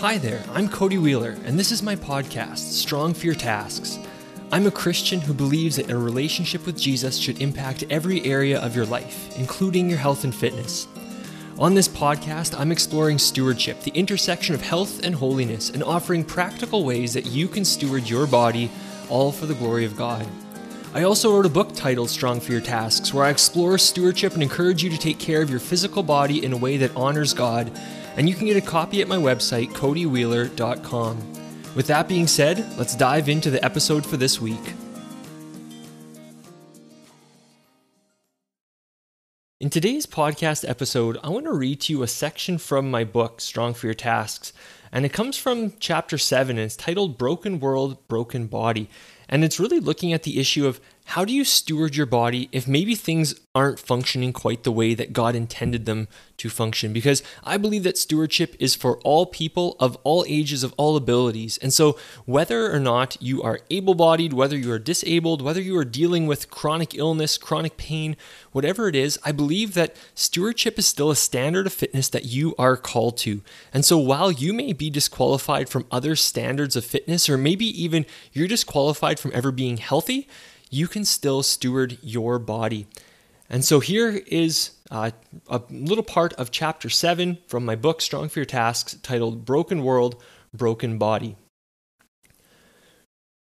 Hi there, I'm Cody Wheeler, and this is my podcast, Strong for Your Tasks. I'm a Christian who believes that a relationship with Jesus should impact every area of your life, including your health and fitness. On this podcast, I'm exploring stewardship, the intersection of health and holiness, and offering practical ways that you can steward your body, all for the glory of God. I also wrote a book titled Strong for Your Tasks, where I explore stewardship and encourage you to take care of your physical body in a way that honors God and you can get a copy at my website, codywheeler.com. With that being said, let's dive into the episode for this week. In today's podcast episode, I want to read to you a section from my book, Strong for Your Tasks, and it comes from chapter 7 and it's titled Broken World, Broken Body. And it's really looking at the issue of how do you steward your body if maybe things aren't functioning quite the way that God intended them to function? Because I believe that stewardship is for all people of all ages, of all abilities. And so, whether or not you are able bodied, whether you are disabled, whether you are dealing with chronic illness, chronic pain, whatever it is, I believe that stewardship is still a standard of fitness that you are called to. And so, while you may be disqualified from other standards of fitness, or maybe even you're disqualified from ever being healthy, you can still steward your body. And so here is uh, a little part of chapter 7 from my book, Strong for Your Tasks, titled Broken World, Broken Body.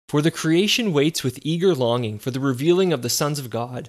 For the creation waits with eager longing for the revealing of the sons of God.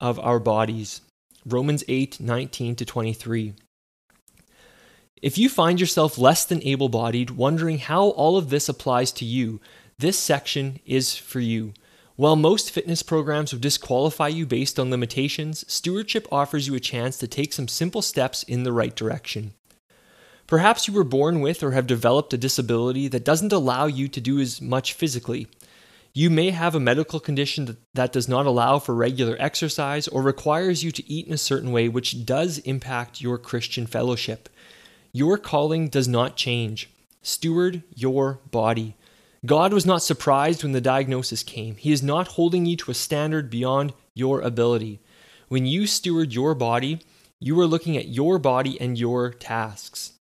of our bodies. Romans 8 19 to 23. If you find yourself less than able bodied, wondering how all of this applies to you, this section is for you. While most fitness programs would disqualify you based on limitations, stewardship offers you a chance to take some simple steps in the right direction. Perhaps you were born with or have developed a disability that doesn't allow you to do as much physically. You may have a medical condition that that does not allow for regular exercise or requires you to eat in a certain way, which does impact your Christian fellowship. Your calling does not change. Steward your body. God was not surprised when the diagnosis came. He is not holding you to a standard beyond your ability. When you steward your body, you are looking at your body and your tasks.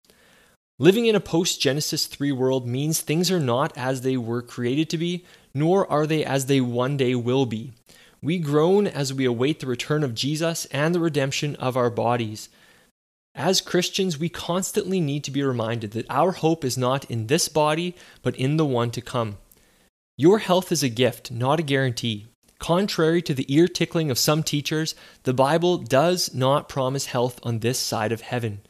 Living in a post Genesis 3 world means things are not as they were created to be, nor are they as they one day will be. We groan as we await the return of Jesus and the redemption of our bodies. As Christians, we constantly need to be reminded that our hope is not in this body, but in the one to come. Your health is a gift, not a guarantee. Contrary to the ear tickling of some teachers, the Bible does not promise health on this side of heaven.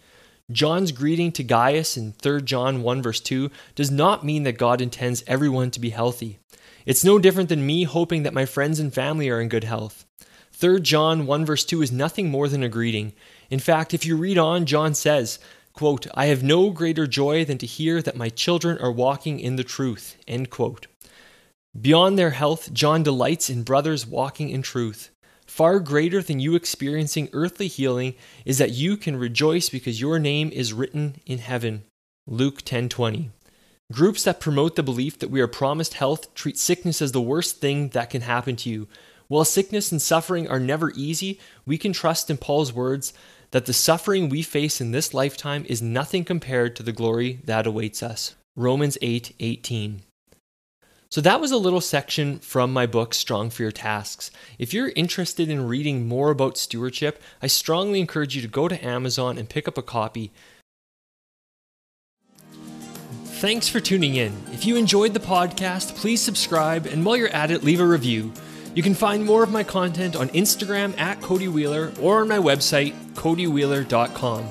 John's greeting to Gaius in 3 John 1 verse 2 does not mean that God intends everyone to be healthy. It's no different than me hoping that my friends and family are in good health. 3 John 1 verse 2 is nothing more than a greeting. In fact, if you read on, John says, quote, I have no greater joy than to hear that my children are walking in the truth. End quote. Beyond their health, John delights in brothers walking in truth. Far greater than you experiencing earthly healing is that you can rejoice because your name is written in heaven. Luke 10:20. Groups that promote the belief that we are promised health treat sickness as the worst thing that can happen to you. While sickness and suffering are never easy, we can trust in Paul's words that the suffering we face in this lifetime is nothing compared to the glory that awaits us. Romans 8 18. So that was a little section from my book, Strong for Your Tasks. If you're interested in reading more about stewardship, I strongly encourage you to go to Amazon and pick up a copy. Thanks for tuning in. If you enjoyed the podcast, please subscribe, and while you're at it, leave a review. You can find more of my content on Instagram at Cody Wheeler or on my website, codywheeler.com.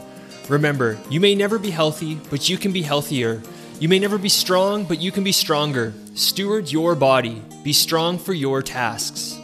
Remember, you may never be healthy, but you can be healthier. You may never be strong, but you can be stronger. Steward your body. Be strong for your tasks.